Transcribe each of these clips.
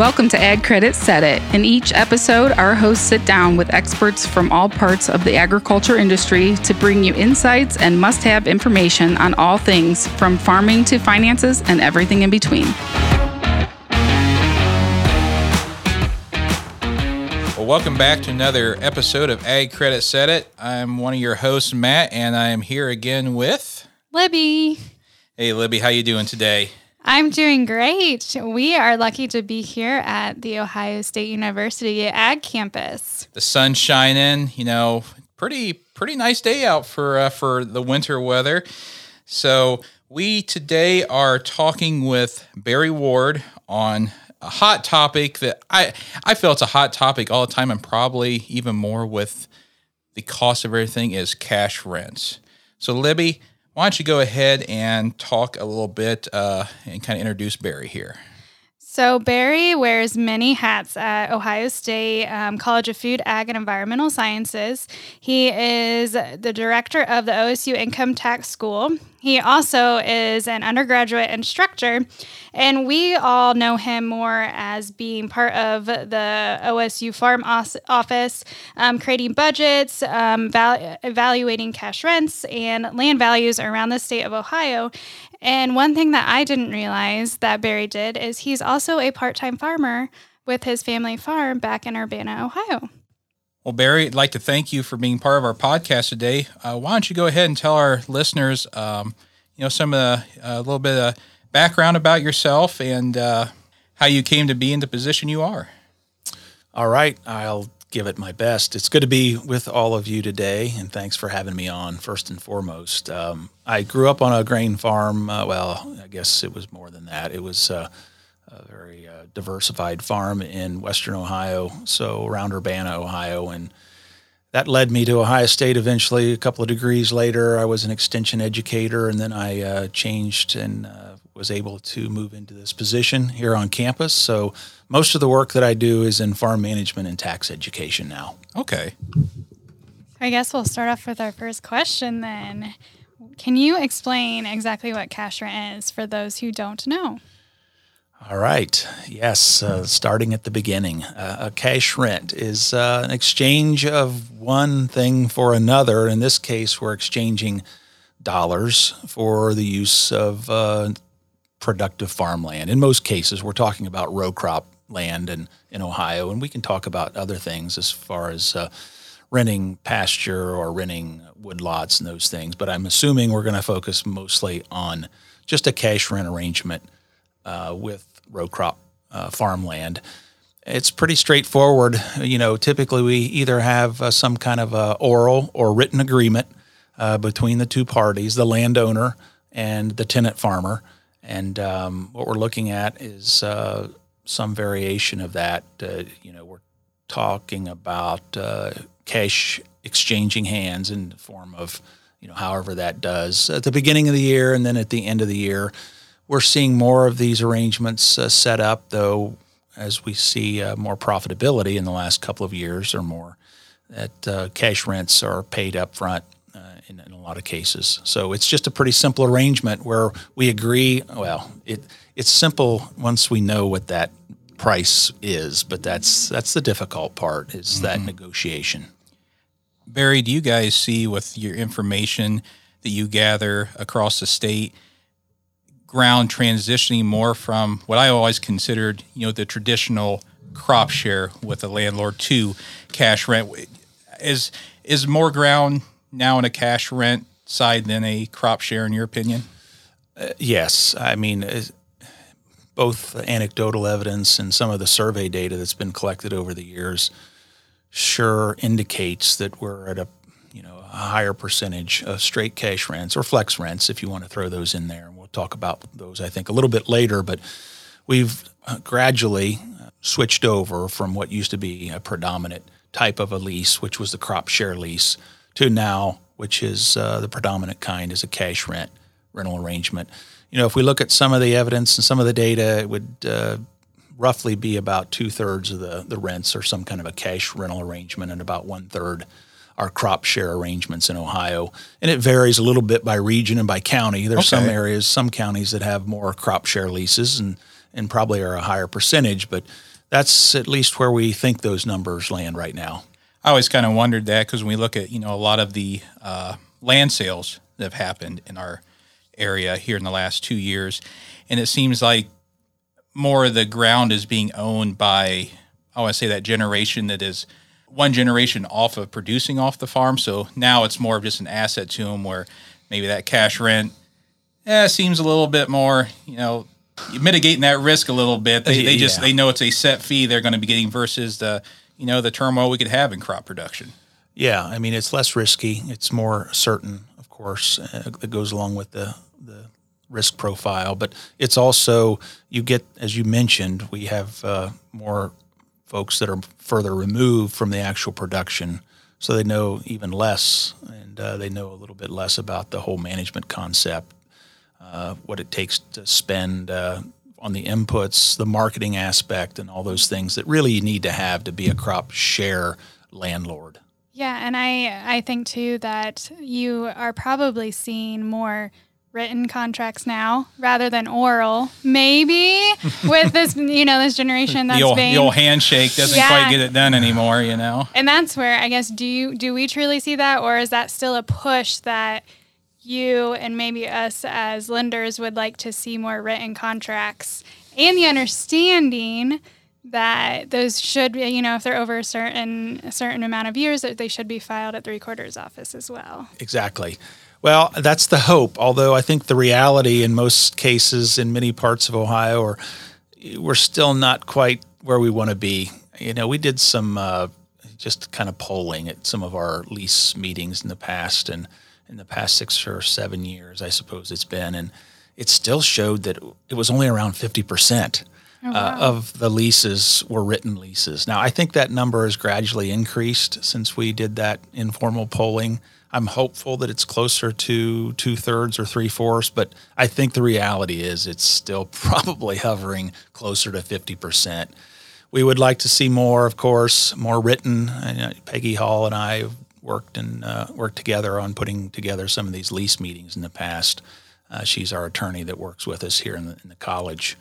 Welcome to Ag Credit Set It. In each episode, our hosts sit down with experts from all parts of the agriculture industry to bring you insights and must have information on all things from farming to finances and everything in between. Well, welcome back to another episode of Ag Credit Set It. I'm one of your hosts, Matt, and I am here again with Libby. Hey, Libby, how you doing today? I'm doing great. We are lucky to be here at the Ohio State University Ag Campus. The sun's shining, you know, pretty pretty nice day out for uh, for the winter weather. So we today are talking with Barry Ward on a hot topic that I I feel it's a hot topic all the time, and probably even more with the cost of everything is cash rents. So Libby, why don't you go ahead and talk a little bit uh, and kind of introduce Barry here? So, Barry wears many hats at Ohio State um, College of Food, Ag, and Environmental Sciences. He is the director of the OSU Income Tax School. He also is an undergraduate instructor, and we all know him more as being part of the OSU Farm Office, um, creating budgets, um, val- evaluating cash rents and land values around the state of Ohio. And one thing that I didn't realize that Barry did is he's also a part time farmer with his family farm back in Urbana, Ohio. Well, Barry, I'd like to thank you for being part of our podcast today. Uh, why don't you go ahead and tell our listeners, um, you know, some of the a uh, little bit of background about yourself and uh, how you came to be in the position you are. All right, I'll give it my best. It's good to be with all of you today, and thanks for having me on. First and foremost, um, I grew up on a grain farm. Uh, well, I guess it was more than that. It was uh, a very uh, diversified farm in Western Ohio, so around Urbana, Ohio, and that led me to Ohio State eventually. A couple of degrees later, I was an extension educator, and then I uh, changed and uh, was able to move into this position here on campus. So most of the work that I do is in farm management and tax education now. Okay. I guess we'll start off with our first question then. Can you explain exactly what cash rent is for those who don't know? All right. Yes. Uh, starting at the beginning, uh, a cash rent is uh, an exchange of one thing for another. In this case, we're exchanging dollars for the use of uh, productive farmland. In most cases, we're talking about row crop land in, in Ohio, and we can talk about other things as far as uh, renting pasture or renting woodlots and those things. But I'm assuming we're going to focus mostly on just a cash rent arrangement uh, with row crop uh, farmland. It's pretty straightforward. You know, typically we either have uh, some kind of a oral or written agreement uh, between the two parties, the landowner and the tenant farmer. And um, what we're looking at is uh, some variation of that. Uh, you know, we're talking about uh, cash exchanging hands in the form of, you know, however that does at the beginning of the year and then at the end of the year. We're seeing more of these arrangements uh, set up, though, as we see uh, more profitability in the last couple of years or more, that uh, cash rents are paid up front lot of cases. So it's just a pretty simple arrangement where we agree. Well, it it's simple once we know what that price is, but that's that's the difficult part is mm-hmm. that negotiation. Barry, do you guys see with your information that you gather across the state? ground transitioning more from what I always considered, you know, the traditional crop share with a landlord to cash rent. Is is more ground now in a cash rent side than a crop share, in your opinion? Uh, yes, I mean. both anecdotal evidence and some of the survey data that's been collected over the years sure indicates that we're at a you know a higher percentage of straight cash rents or flex rents if you want to throw those in there and we'll talk about those, I think, a little bit later. But we've uh, gradually uh, switched over from what used to be a predominant type of a lease, which was the crop share lease, to now, which is uh, the predominant kind, is a cash rent rental arrangement. You know, if we look at some of the evidence and some of the data, it would uh, roughly be about two thirds of the, the rents are some kind of a cash rental arrangement, and about one third are crop share arrangements in Ohio. And it varies a little bit by region and by county. There's okay. some areas, some counties that have more crop share leases and and probably are a higher percentage, but that's at least where we think those numbers land right now. I always kind of wondered that because when we look at you know a lot of the uh, land sales that have happened in our area here in the last two years, and it seems like more of the ground is being owned by I want to say that generation that is one generation off of producing off the farm. So now it's more of just an asset to them where maybe that cash rent eh, seems a little bit more, you know, mitigating that risk a little bit. They, they just Yeah. they know it's a set fee they're going to be getting versus the you know the turmoil we could have in crop production. Yeah, I mean it's less risky. It's more certain, of course, uh, that goes along with the the risk profile. But it's also you get, as you mentioned, we have uh, more folks that are further removed from the actual production, so they know even less, and uh, they know a little bit less about the whole management concept, uh, what it takes to spend. On the inputs, the marketing aspect, and all those things that really you need to have to be a crop share landlord. Yeah, and I I think too that you are probably seeing more written contracts now rather than oral. Maybe with this you know this generation that's the old being the old handshake doesn't Yeah. quite get it done anymore. You know. and that's where I guess do you do we truly see that or is that still a push that you and maybe us as lenders would like to see more written contracts and the understanding that those should be, you know if they're over a certain a certain amount of years that they should be filed at the recorder's office as well. Exactly. Well, that's the hope. Although I think the reality in most cases in many parts of Ohio are we're still not quite where we want to be. You know, we did some uh, just kind of polling at some of our lease meetings in the past, and in the past six or seven years, I suppose it's been, and it still showed that it was only around fifty percent. Uh, of the leases were written leases. Now, I think that number has gradually increased since we did that informal polling. I'm hopeful that it's closer to two thirds or three fourths, but I think the reality is it's still probably hovering closer to 50%. We would like to see more, of course, more written. Peggy Hall and I worked and uh, worked together on putting together some of these lease meetings in the past. Uh, she's our attorney that works with us here in the, in the college,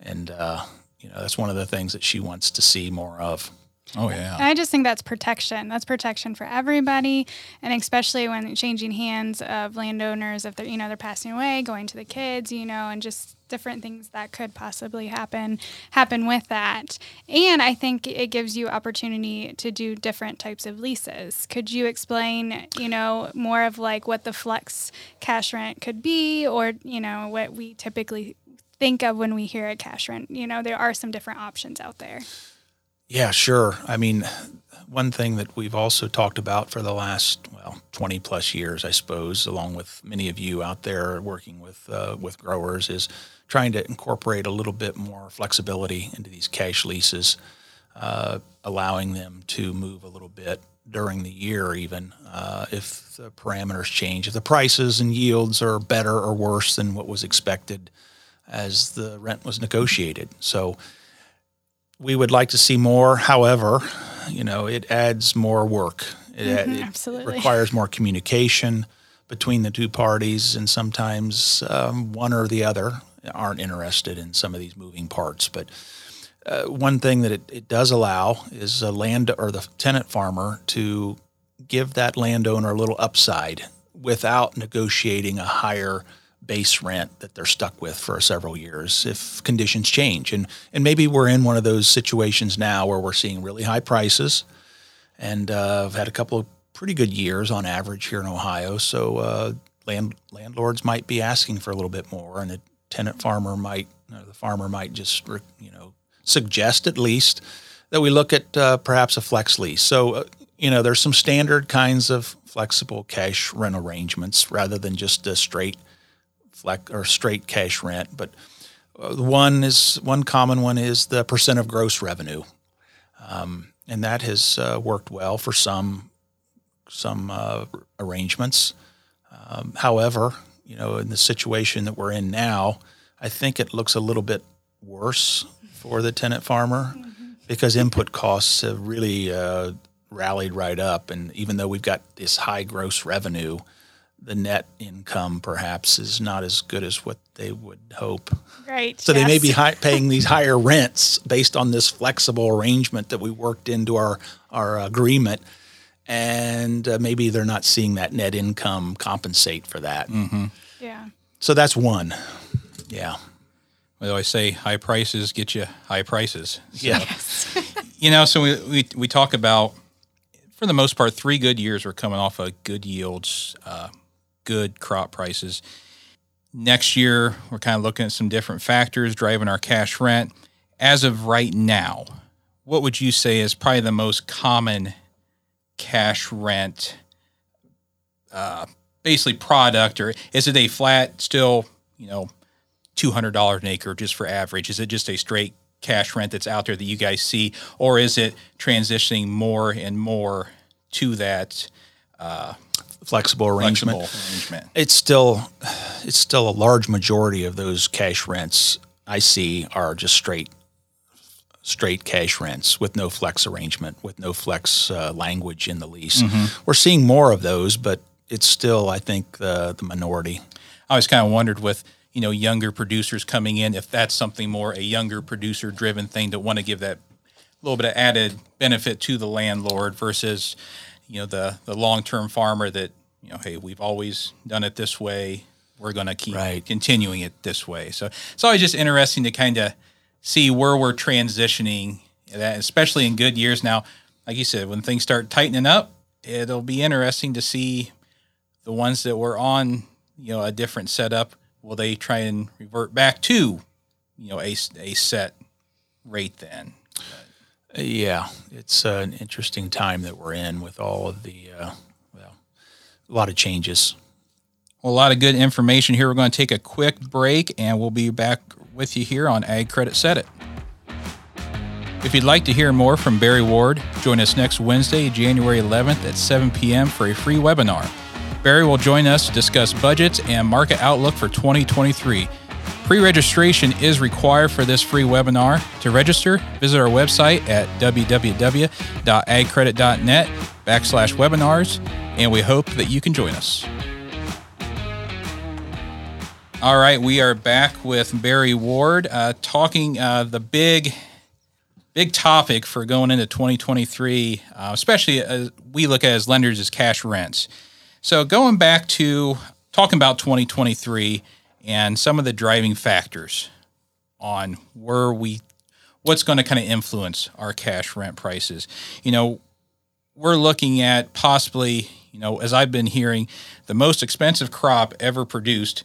and uh, you know that's one of the things that she wants to see more of. Oh yeah. I just think that's protection. That's protection for everybody, and especially when changing hands of landowners, if they're you know they're passing away, going to the kids, you know, and just different things that could possibly happen happen with that. And I think it gives you opportunity to do different types of leases. Could you explain, you know, more of like what the flex cash rent could be, or you know what we typically think of when we hear a cash rent? You know, there are some different options out there. Yeah, sure. I mean, one thing that we've also talked about for the last well 20 plus years, I suppose, along with many of you out there working with uh, with growers, is trying to incorporate a little bit more flexibility into these cash leases, uh, allowing them to move a little bit during the year, even uh, if the parameters change, if the prices and yields are better or worse than what was expected as the rent was negotiated. So we would like to see more. However, you know, it adds more work. It, it absolutely. requires more communication between the two parties, and sometimes um, one or the other aren't interested in some of these moving parts. But uh, one thing that it, it does allow is a land or the tenant farmer to give that landowner a little upside without negotiating a higher base rent that they're stuck with for several years if conditions change. And and maybe we're in one of those situations now where we're seeing really high prices, and uh, I've had a couple of pretty good years on average here in Ohio. So uh, land landlords might be asking for a little bit more, and the tenant farmer might, the farmer might just you know suggest at least that we look at uh, perhaps a flex lease. So uh, you know there's some standard kinds of flexible cash rent arrangements rather than just a straight flex or straight cash rent. But uh, one is one common one is the percent of gross revenue, um, and that has uh, worked well for some some uh, arrangements. Um, however, you know, in the situation that we're in now, I think it looks a little bit worse for the tenant farmer because input costs have really uh, rallied right up, and even though we've got this high gross revenue, the net income perhaps is not as good as what they would hope. Right. So they may be high, paying these higher rents based on this flexible arrangement that we worked into our our agreement, and uh, maybe they're not seeing that net income compensate for that. Yeah. So that's one. Yeah. We always say high prices get you high prices. Yeah. You know, so we, we, we talk about, for the most part, three good years. We're coming off of good yields, uh, good crop prices. Next year, we're kind of looking at some different factors driving our cash rent. As of right now, what would you say is probably the most common cash rent, uh, basically product, or is it a flat, still, you know, two hundred dollars an acre just for average? Is it just a straight cash rent that's out there that you guys see, or is it transitioning more and more to that Flexible arrangement. flexible arrangement? It's still it's still a large majority of those cash rents I see are just straight straight cash rents with no flex arrangement, with no flex uh, language in the lease. We're seeing more of those, but it's still I think the the minority. I always kind of wondered with you know younger producers coming in if that's something more a younger producer driven thing to want to give that little bit of added benefit to the landlord versus you know the the long term farmer that you know hey we've always done it this way. We're going to keep Right. continuing it this way. So it's always just interesting to kind of see where we're transitioning that especially in good years. Now like you said when things start tightening up it'll be interesting to see the ones that were on you know a different setup will they try and revert back to you know a, a set rate then? Yeah, it's an interesting time that we're in with all of the uh, a lot of changes. well a lot of good information here. We're going to take a quick break and we'll be back with you here on ag credit set it. If you'd like to hear more from barry ward join us next wednesday january 11th at 7 p.m for a free webinar. Barry will join us to discuss budgets and market outlook for 2023 Pre-registration is required for this free webinar. To register, visit our website at www.agcredit.net backslash webinars, and we hope that you can join us. All right, we are back with Barry Ward uh, talking uh, the big, big topic for going into 2023, uh, especially as we look at as lenders as cash rents. So going back to talking about 2023 and some of the driving factors on where we, what's going to kind of influence our cash rent prices. You know, we're looking at possibly, you know, as I've been hearing, the most expensive crop ever produced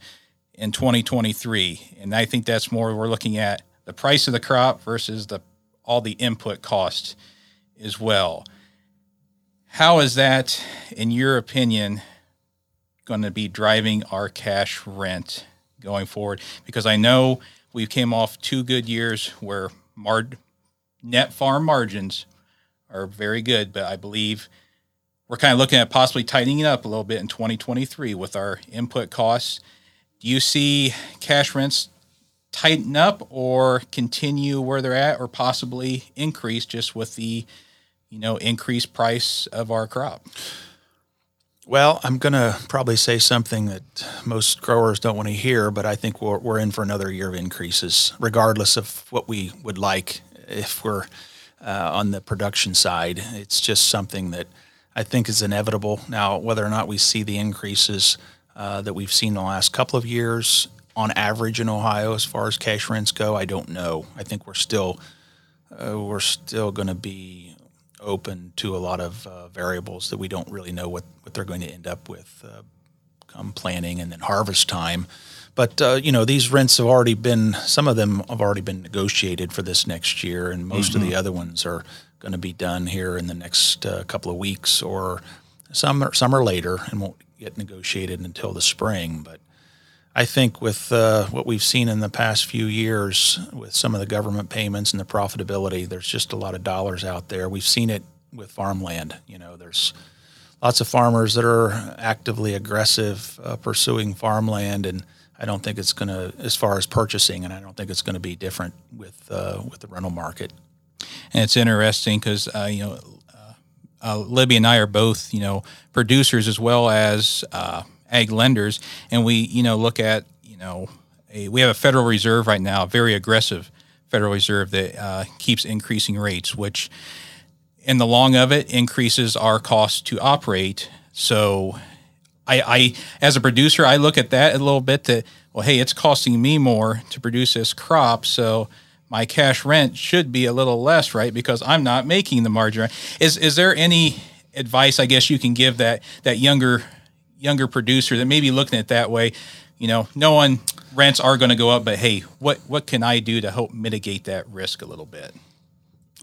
in 2023, and I think that's more we're looking at the price of the crop versus the all the input costs as well. How is that, in your opinion, going to be driving our cash rent going forward? Because I know we came off two good years where mar- net farm margins are very good, but I believe we're kind of looking at possibly tightening it up a little bit in 2023 with our input costs. Do you see cash rents tighten up or continue where they're at or possibly increase just with the you know increased price of our crop? Well, I'm going to probably say something that most growers don't want to hear, but I think we're, we're in for another year of increases, regardless of what we would like if we're uh, on the production side. It's just something that I think is inevitable. Now, whether or not we see the increases uh, that we've seen the last couple of years on average in Ohio as far as cash rents go, I don't know. I think we're still uh, we're still going to be open to a lot of uh, variables that we don't really know what, what they're going to end up with uh, come planting and then harvest time. But uh, you know these rents have already been some of them have already been negotiated for this next year, and most of the other ones are going to be done here in the next uh, couple of weeks, or some are, some are later and won't get negotiated until the spring. But I think with uh, what we've seen in the past few years, with some of the government payments and the profitability, there's just a lot of dollars out there. We've seen it with farmland. You know, there's lots of farmers that are actively aggressive uh, pursuing farmland, and I don't think it's going to, as far as purchasing, and I don't think it's going to be different with uh, with the rental market. And it's interesting because uh, you know uh, uh, Libby and I are both you know producers as well as uh, ag lenders, and we you know look at you know a, we have a Federal Reserve right now, a very aggressive Federal Reserve that keeps increasing rates, which in the long of it increases our cost to operate. So I, I as a producer, I look at that a little bit that well, hey, it's costing me more to produce this crop, so my cash rent should be a little less, right? Because I'm not making the margin. Is is there any advice I guess you can give that that younger younger producer that may be looking at that way? You know, no knowing rents are going to go up, but hey, what what can I do to help mitigate that risk a little bit?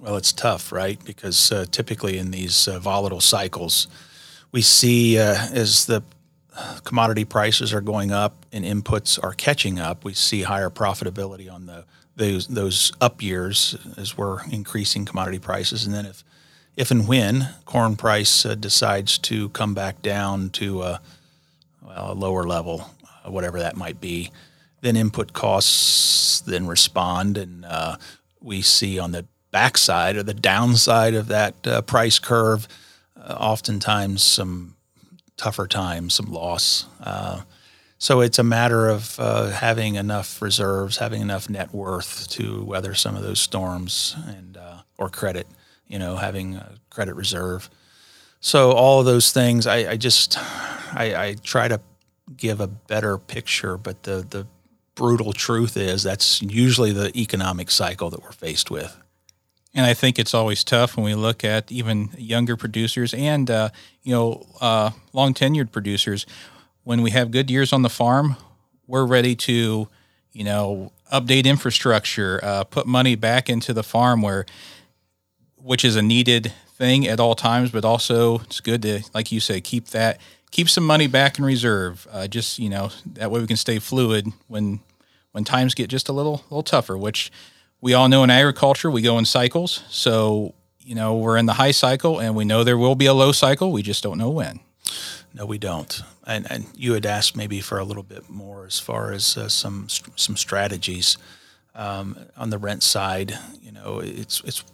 Well, it's tough, right? Because uh, typically in these uh, volatile cycles, we see uh, as the commodity prices are going up and inputs are catching up, we see higher profitability on the those those up years as we're increasing commodity prices, and then if if and when corn price uh, decides to come back down to a, well, a lower level, uh, whatever that might be, then input costs then respond, and uh, we see on the backside or the downside of that uh, price curve, uh, oftentimes some tougher times, some loss. Uh, so it's a matter of uh, having enough reserves, having enough net worth to weather some of those storms, and uh, or credit, you know, having a credit reserve. So all of those things, I, I just I, I try to give a better picture, but the the brutal truth is that's usually the economic cycle that we're faced with. And I think it's always tough when we look at even younger producers and uh, you know uh, long tenured producers. When we have good years on the farm, we're ready to you know update infrastructure, uh, put money back into the farm where, which is a needed thing at all times. But also, it's good to like you say keep that keep some money back in reserve. Uh, just you know that way we can stay fluid when when times get just a little little tougher, which we all know in agriculture we go in cycles. So, you know, we're in the high cycle and we know there will be a low cycle. We just don't know when. No, we don't. And, and you had asked maybe for a little bit more as far as uh, some some strategies um, on the rent side. You know, it's it's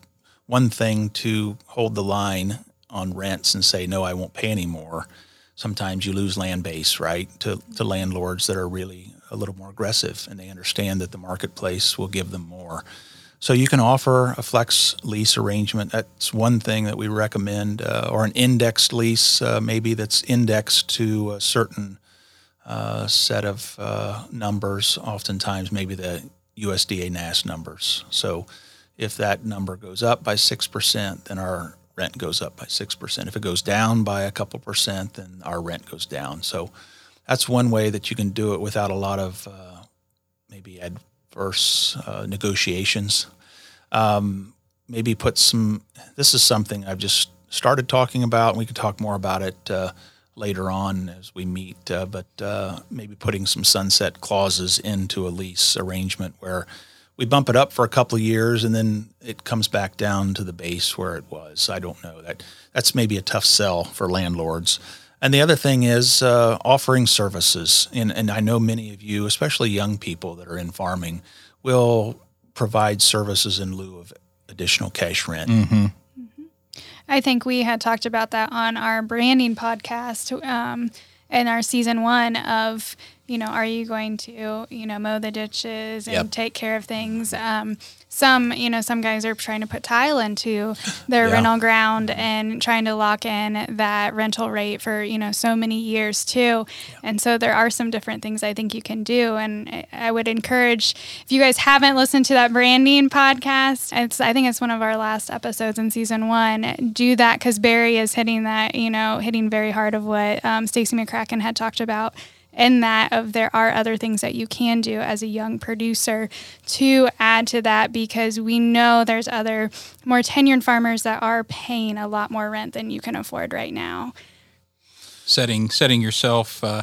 one thing to hold the line on rents and say no, I won't pay anymore. Sometimes you lose land base, right, to, to landlords that are really a little more aggressive and they understand that the marketplace will give them more. So you can offer a flex lease arrangement. That's one thing that we recommend, uh, or an indexed lease, uh, maybe that's indexed to a certain uh, set of uh, numbers. Oftentimes, maybe the USDA NASS numbers. So if that number goes up by six percent, then our rent goes up by six percent. If it goes down by a couple percent, then our rent goes down. So that's one way that you can do it without a lot of uh, maybe adverse uh, negotiations. Um, maybe put some. This is something I've just started talking about. And we can talk more about it uh, later on as we meet. Uh, but uh, maybe putting some sunset clauses into a lease arrangement where we bump it up for a couple of years and then it comes back down to the base where it was. I don't know that that's maybe a tough sell for landlords. And the other thing is uh, offering services. And, and I know many of you, especially young people that are in farming, will provide services in lieu of additional cash rent. Mm-hmm. I think we had talked about that on our branding podcast um, in our season one of you know, are you going to, you know, mow the ditches and yep. take care of things? Um, some, you know, some guys are trying to put tile into their yeah. rental ground and trying to lock in that rental rate for, you know, so many years too. Yeah. And so there are some different things I think you can do. And I would encourage, if you guys haven't listened to that branding podcast, it's, I think it's one of our last episodes in season one. Do that because Barry is hitting that, you know, hitting very hard of what um, Stacy McCracken had talked about in that of there are other things that you can do as a young producer to add to that because we know there's other more tenured farmers that are paying a lot more rent than you can afford right now. Setting setting yourself uh,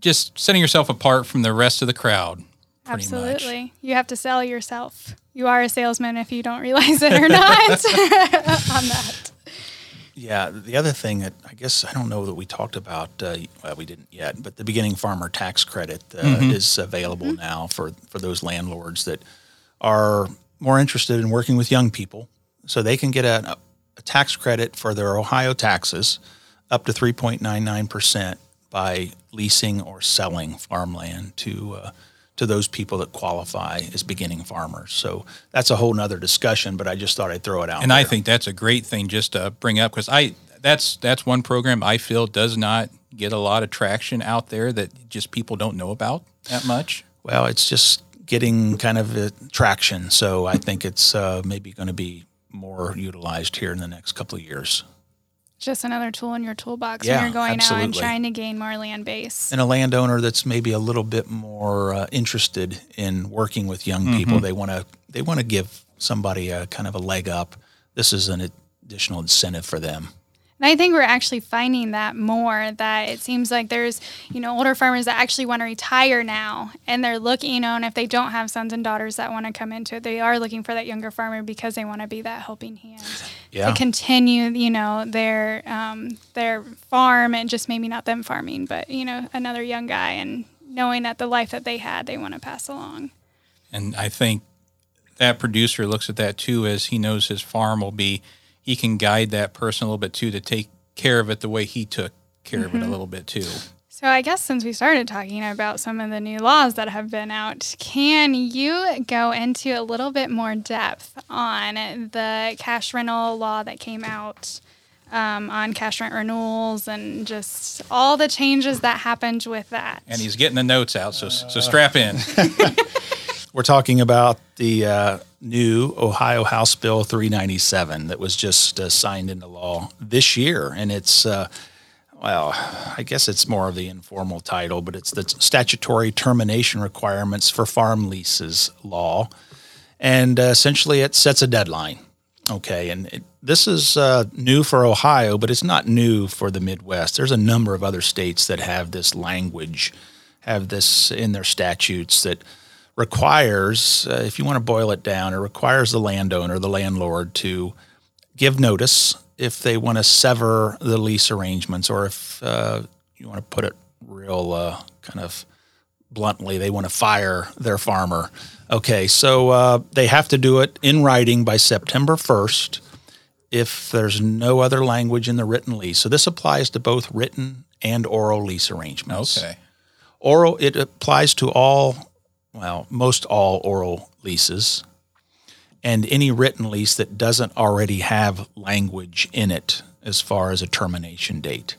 just setting yourself apart from the rest of the crowd absolutely much. you have to sell yourself. You are a salesman if you don't realize it or not. On that yeah, the other thing that I guess I don't know that we talked about, uh, well, we didn't yet, but the beginning farmer tax credit uh, mm-hmm. is available mm-hmm. now for, for those landlords that are more interested in working with young people. So they can get a, a tax credit for their Ohio taxes up to 3.99% by leasing or selling farmland to uh, to those people that qualify as beginning farmers. So that's a whole nother discussion, but I just thought I'd throw it out. And there. I think that's a great thing just to bring up because I that's that's one program I feel does not get a lot of traction out there that just people don't know about that much. well, it's just getting kind of traction. So I think it's uh, maybe going to be more utilized here in the next couple of years. Just another tool in your toolbox Yeah, when you're going out and trying to gain more land base. and a landowner that's maybe a little bit more uh, interested in working with young people. They want to they want to give somebody a kind of a leg up. This is an additional incentive for them. And I think we're actually finding that more that it seems like there's, you know, older farmers that actually want to retire now and they're looking, you know, and if they don't have sons and daughters that want to come into it, they are looking for that younger farmer because they want to be that helping hand Yeah. to continue, you know, their um, their farm and just maybe not them farming, but you know, another young guy and knowing that the life that they had, they want to pass along. And I think that producer looks at that too as he knows his farm will be he can guide that person a little bit too to take care of it the way he took care of it a little bit too. So I guess since we started talking about some of the new laws that have been out, can you go into a little bit more depth on the cash rental law that came out um, on cash rent renewals and just all the changes that happened with that? And he's getting the notes out, so so strap in. We're talking about the uh, new Ohio House Bill 397 that was just uh, signed into law this year, and it's uh, well, I guess it's more of the informal title, but it's the statutory termination requirements for farm leases law, and uh, essentially it sets a deadline. Okay, and it, this is uh, new for Ohio, but it's not new for the Midwest. There's a number of other states that have this language, have this in their statutes that requires, uh, if you want to boil it down, it requires the landowner, the landlord, to give notice if they want to sever the lease arrangements, or if uh, you want to put it real uh, kind of bluntly, they want to fire their farmer. Okay, so uh, they have to do it in writing by September 1st if there's no other language in the written lease. So this applies to both written and oral lease arrangements. Okay. Oral, it applies to all, well, most all oral leases and any written lease that doesn't already have language in it as far as a termination date.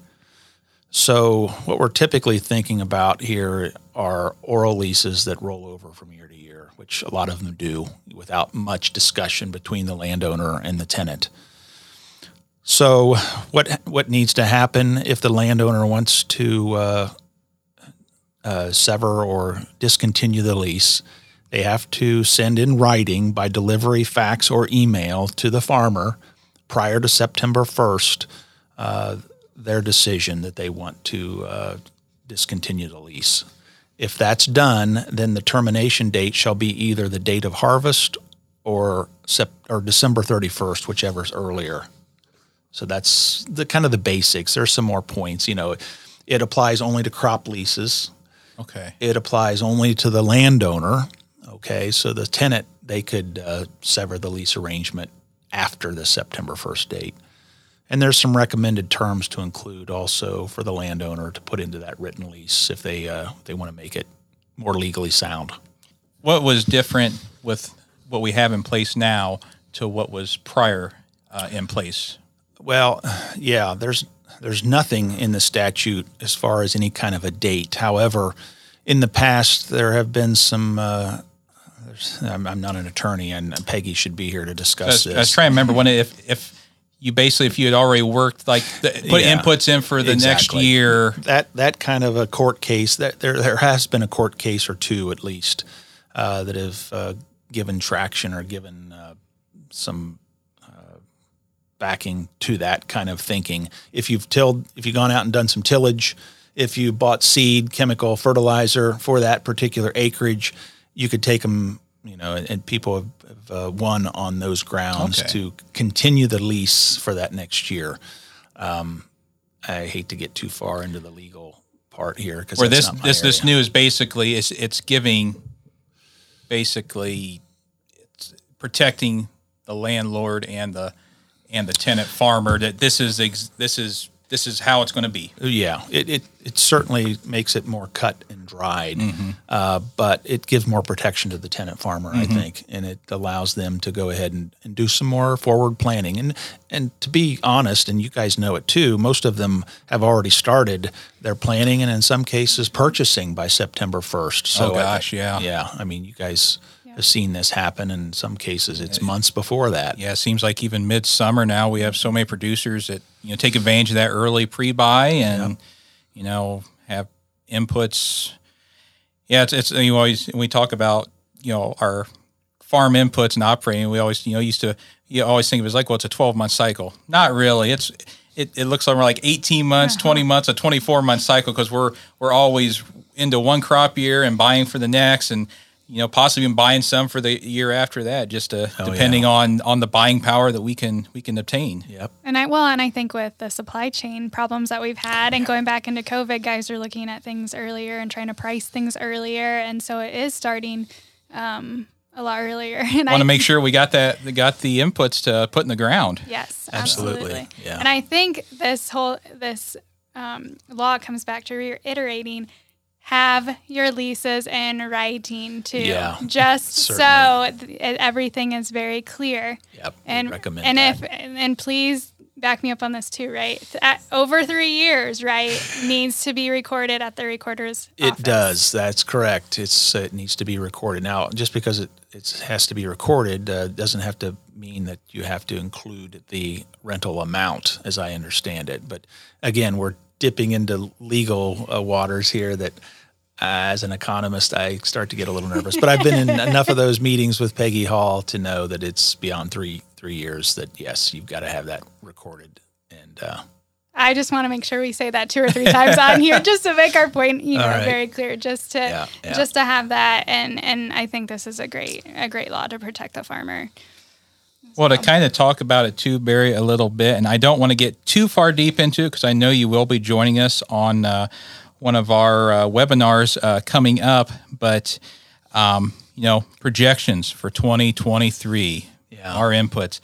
So, what we're typically thinking about here are oral leases that roll over from year to year, which a lot of them do without much discussion between the landowner and the tenant. So, what what needs to happen if the landowner wants to uh, uh, sever or discontinue the lease? They have to send in writing by delivery, fax, or email to the farmer prior to September first uh, their decision that they want to uh, discontinue the lease. If that's done, then the termination date shall be either the date of harvest or sep- or December 31st, whichever is earlier. So that's the kind of the basics. There's some more points. You know, it applies only to crop leases. Okay. It applies only to the landowner. Okay, so the tenant they could uh, sever the lease arrangement after the September 1st date. And there's some recommended terms to include also for the landowner to put into that written lease if they uh, they want to make it more legally sound. What was different with what we have in place now to what was prior uh, in place? Well, yeah, there's there's nothing in the statute as far as any kind of a date. However, in the past there have been some. Uh, I'm, I'm not an attorney, and Peggy should be here to I discuss was, this. I was trying to remember when if if you basically if you had already worked like the, put Yeah, inputs in for the exactly. next year. that that kind of a court case that there there has been a court case or two at least uh, that have uh, given traction or given uh, some backing to that kind of thinking. If you've tilled, if you've gone out and done some tillage, if you bought seed, chemical, fertilizer for that particular acreage, you could take them. You know, and, people have, have uh, won on those grounds Okay. to continue the lease for that next year. Um, I hate to get too far into the legal part here because Where this this this new is basically it's it's giving basically it's protecting the landlord and the and the tenant farmer that this is ex, this is this is how it's going to be. Yeah, it, it, it certainly makes it more cut and dried, uh, but it gives more protection to the tenant farmer, I think, and it allows them to go ahead and, and do some more forward planning. And and to be honest, and you guys know it too, most of them have already started their planning, and in some cases, purchasing by September first. So Oh, I- gosh, yeah. yeah. I mean, you guys have seen this happen. In some cases, it's months before that. Yeah, it seems like even midsummer now we have so many producers that you know take advantage of that early pre-buy and you know have inputs. Yeah, it's, it's you always we talk about you know our farm inputs and operating. We always you know used to you always think of it as like well it's a twelve month cycle. Not really. It's it, it looks like we're like eighteen months, uh-huh. twenty months, a twenty four month cycle because we're we're always into one crop year and buying for the next and. You know, possibly even buying some for the year after that, just to, Oh, yeah. depending on on the buying power that we can we can obtain. Yep. And I well, and I think with the supply chain problems that we've had, and going back into COVID, guys are looking at things earlier and trying to price things earlier, and so it is starting um, a lot earlier. And I want to make sure we got that got the inputs to put in the ground. Yes, Absolutely, absolutely. yeah. And I think this whole this um, law comes back to reiterating have your leases in writing too. Yeah, Just so th- everything is very clear. Yep. And recommend and that. if and, and please back me up on this too, right? At over three years, right, needs to be recorded at the recorder's It office. does. That's correct. It's it needs to be recorded. Now, just because it it has to be recorded uh, doesn't have to mean that you have to include the rental amount, as I understand it. But again, we're dipping into legal uh, waters here that. Uh, as an economist, I start to get a little nervous, but I've been in enough of those meetings with Peggy Hall to know that it's beyond three three years. That yes, you've got to have that recorded, and uh, I just want to make sure we say that two or three times on here, just to make our point, you know, All right. very clear. Just to Yeah, yeah. just to have that, and and I think this is a great a great law to protect the farmer. Well, to kind of talk about it too, Barry, a little bit, and I don't want to get too far deep into it because I know you will be joining us on uh, one of our uh, webinars uh, coming up. But um, you know, projections for 2023, Yeah. our inputs.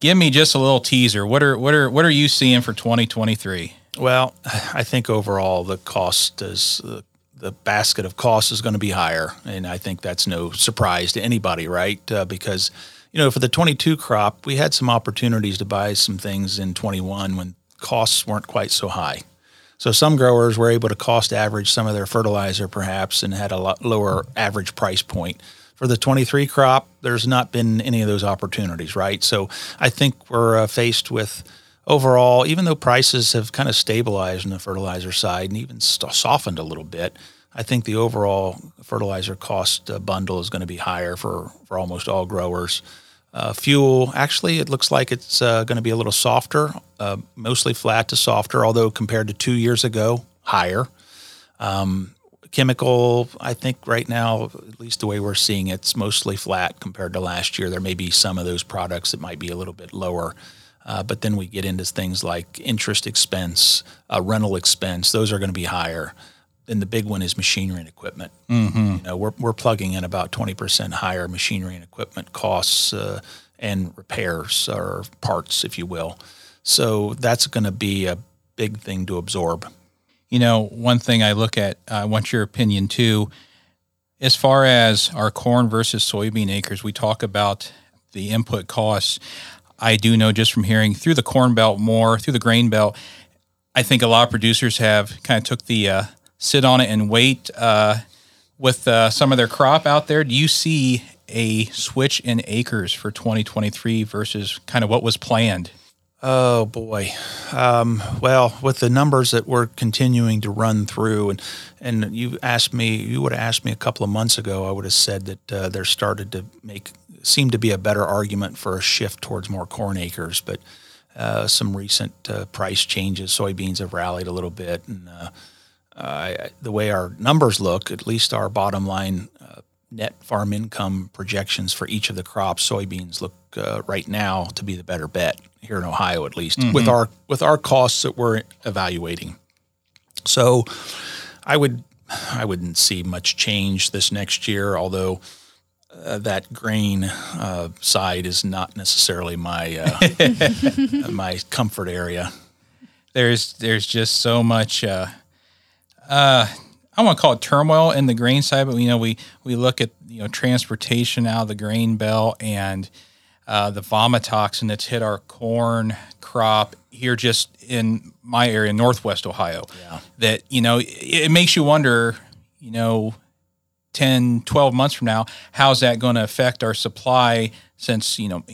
Give me just a little teaser. What are what are what are you seeing for 2023? Well, I think overall the cost is uh, the basket of costs is going to be higher, and I think that's no surprise to anybody, right? Uh, because you know, for the 22 crop, we had some opportunities to buy some things in 21 when costs weren't quite so high. So some growers were able to cost average some of their fertilizer perhaps and had a lot lower average price point. For the 23 crop, there's not been any of those opportunities, right? So I think we're uh, faced with overall, even though prices have kind of stabilized on the fertilizer side and even st- softened a little bit, I think the overall fertilizer cost uh, bundle is going to be higher for, for almost all growers. Uh, fuel, actually, it looks like it's uh, going to be a little softer, uh, mostly flat to softer, although compared to two years ago, higher. Um, chemical, I think right now, at least the way we're seeing it, it's mostly flat compared to last year. There may be some of those products that might be a little bit lower. Uh, but then we get into things like interest expense, uh, rental expense. Those are going to be higher. Then the big one is machinery and equipment. Mm-hmm. You know, we're, we're plugging in about 20% higher machinery and equipment costs uh, and repairs or parts, if you will. So that's going to be a big thing to absorb. You know, one thing I look at, I want your opinion too. As far as our corn versus soybean acres, we talk about the input costs. I do know just from hearing through the corn belt more, through the grain belt, I think a lot of producers have kind of took the uh, sit on it and wait uh, with uh, some of their crop out there. Do you see a switch in acres for 2023 versus kind of what was planned? Oh boy. Um, well, with the numbers that we're continuing to run through, and and you asked me, you would have asked me a couple of months ago, I would have said that uh, there started to make seem to be a better argument for a shift towards more corn acres, but uh, some recent uh, price changes, soybeans have rallied a little bit, and uh, the way our numbers look, at least our bottom line uh, net farm income projections for each of the crops, soybeans look uh, right now to be the better bet here in Ohio, at least with our with our costs that we're evaluating. So, I would I wouldn't see much change this next year, although. Uh, that grain uh, side is not necessarily my uh, my comfort area. there's there's just so much. Uh, I want to call it turmoil in the grain side, but you know we we look at you know transportation out of the grain belt and uh, the vomitoxin that's hit our corn crop here just in my area, Northwest Ohio. Yeah. That you know it, it makes you wonder, you know, 10, 12 months from now, how's that going to affect our supply? Since you know,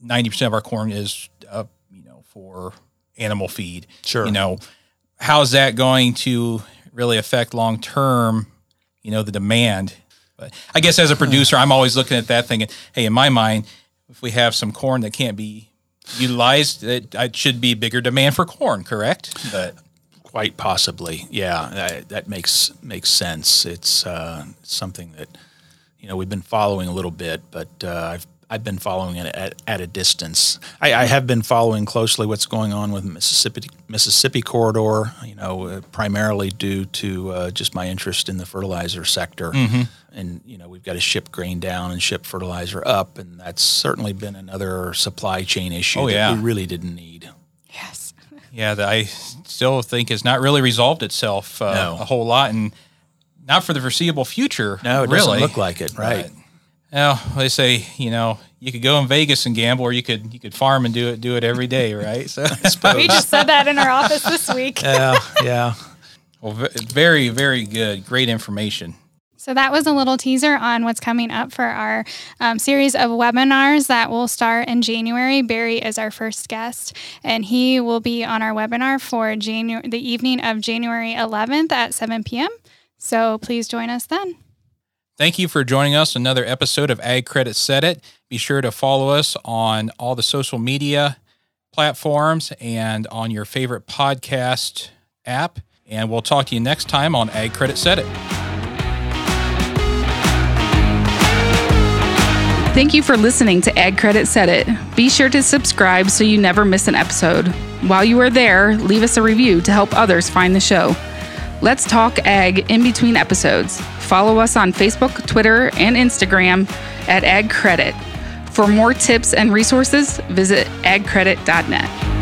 ninety percent of our corn is, uh, you know, for animal feed. Sure. You know, how's that going to really affect long term? You know, the demand. But I guess as a producer, I'm always looking at that thinking, hey, in my mind, if we have some corn that can't be utilized, it, it should be bigger demand for corn, correct? But Quite possibly, yeah. That, that makes makes sense. It's uh, something that you know we've been following a little bit, but uh, I've I've been following it at, at a distance. I, I have been following closely what's going on with Mississippi Mississippi corridor. You know, uh, primarily due to uh, just my interest in the fertilizer sector. And you know, we've got to ship grain down and ship fertilizer up, and that's certainly been another supply chain issue Oh, that we really didn't need. Yes. yeah, that I still think has not really resolved itself uh, No. a whole lot, and not for the foreseeable future. No, it really. doesn't look like it, right? But, well, they say you know you could go in Vegas and gamble, or you could you could farm and do it do it every day, right? So, We just said that in our office this week. yeah, yeah. well, very very good, great information. So that was a little teaser on what's coming up for our um, series of webinars that will start in January. Barry is our first guest, and he will be on our webinar for January, the evening of January 11th at 7 p.m. So please join us then. Thank you for joining us another episode of Ag Credit Set It. Be sure to follow us on all the social media platforms and on your favorite podcast app. And we'll talk to you next time on Ag Credit Set It. Thank you for listening to Ag Credit Set It. Be sure to subscribe so you never miss an episode. While you are there, leave us a review to help others find the show. Let's talk ag in between episodes. Follow us on Facebook, Twitter, and Instagram at Ag Credit. For more tips and resources, visit agcredit.net.